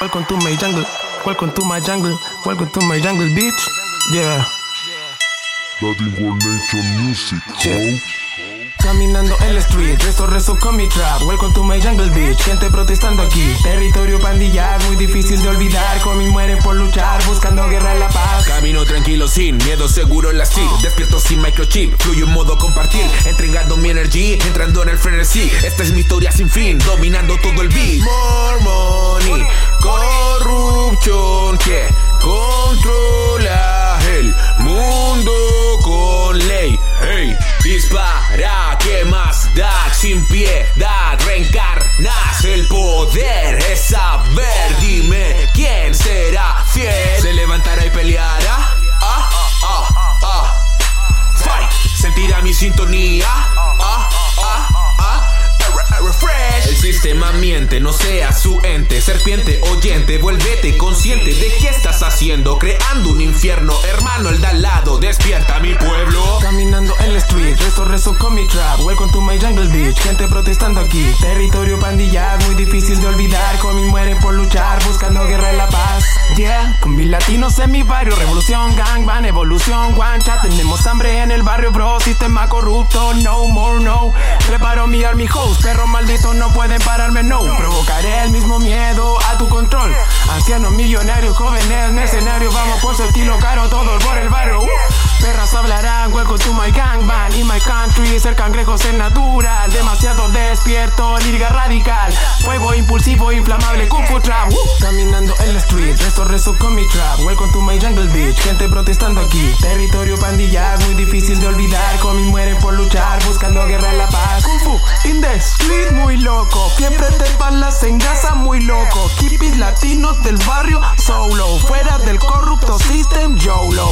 Welcome to my jungle. Welcome to my jungle. Welcome to my jungle, bitch. Yeah. That World Nation Music, Yeah. Caminando en la street, rezo rezo con mi trap. Welcome to my jungle bitch, gente protestando aquí. Territorio pandilla, muy difícil de olvidar. Con mi mueren por luchar, buscando guerra en la paz. Camino tranquilo sin miedo seguro en la street Despierto sin microchip, fluyo en modo compartir Entregando mi energy, entrando en el frenesí Esta es mi historia sin fin, dominando todo el beat Sin piedad, reencarnas. El poder es saber, dime quién será fiel. Se levantará y peleará. Ah, ah, ah Fight, sentirá mi sintonía. Ah, ah, ah Refresh. El sistema miente, no seas su ente. Serpiente oyente, vuélvete consciente de qué Creando un infierno, hermano, el de al lado. Despierta mi pueblo. Caminando en la street, rezo rezo con mi trap. Welcome to my jungle bitch, gente protestando aquí. Territorio pandilla, muy difícil de olvidar. Con mi mueren por luchar, buscando guerra en la paz. Yeah, con mis latinos en mi barrio, revolución, gang, van, evolución, guancha. Tenemos hambre en el barrio, bro, sistema corrupto, no more, no. Preparo mi army host, perros malditos no pueden pararme, no. Provocaré el mismo jóvenes, mercenarios, vamos por su estilo caro, todos por el barrio. Uh. Perras hablarán, welcome to my gangbang In my country, ser cangrejos es natural. Demasiado despierto, lírica radical. Fuego impulsivo, inflamable, kung fu trap. Uh. Caminando en la street, rezo rezo con mi trap. Welcome to my jungle bitch, gente protestando aquí. Territorio pandilla, muy difícil de olvidar. Con mi mueren por luchar, buscando guerra en la paz. Kung fu, in the street, loco. Siempre te balas en casa, muy loco. Hippies latinos del barrio, solo. Fuera del corrupto system, YOLO.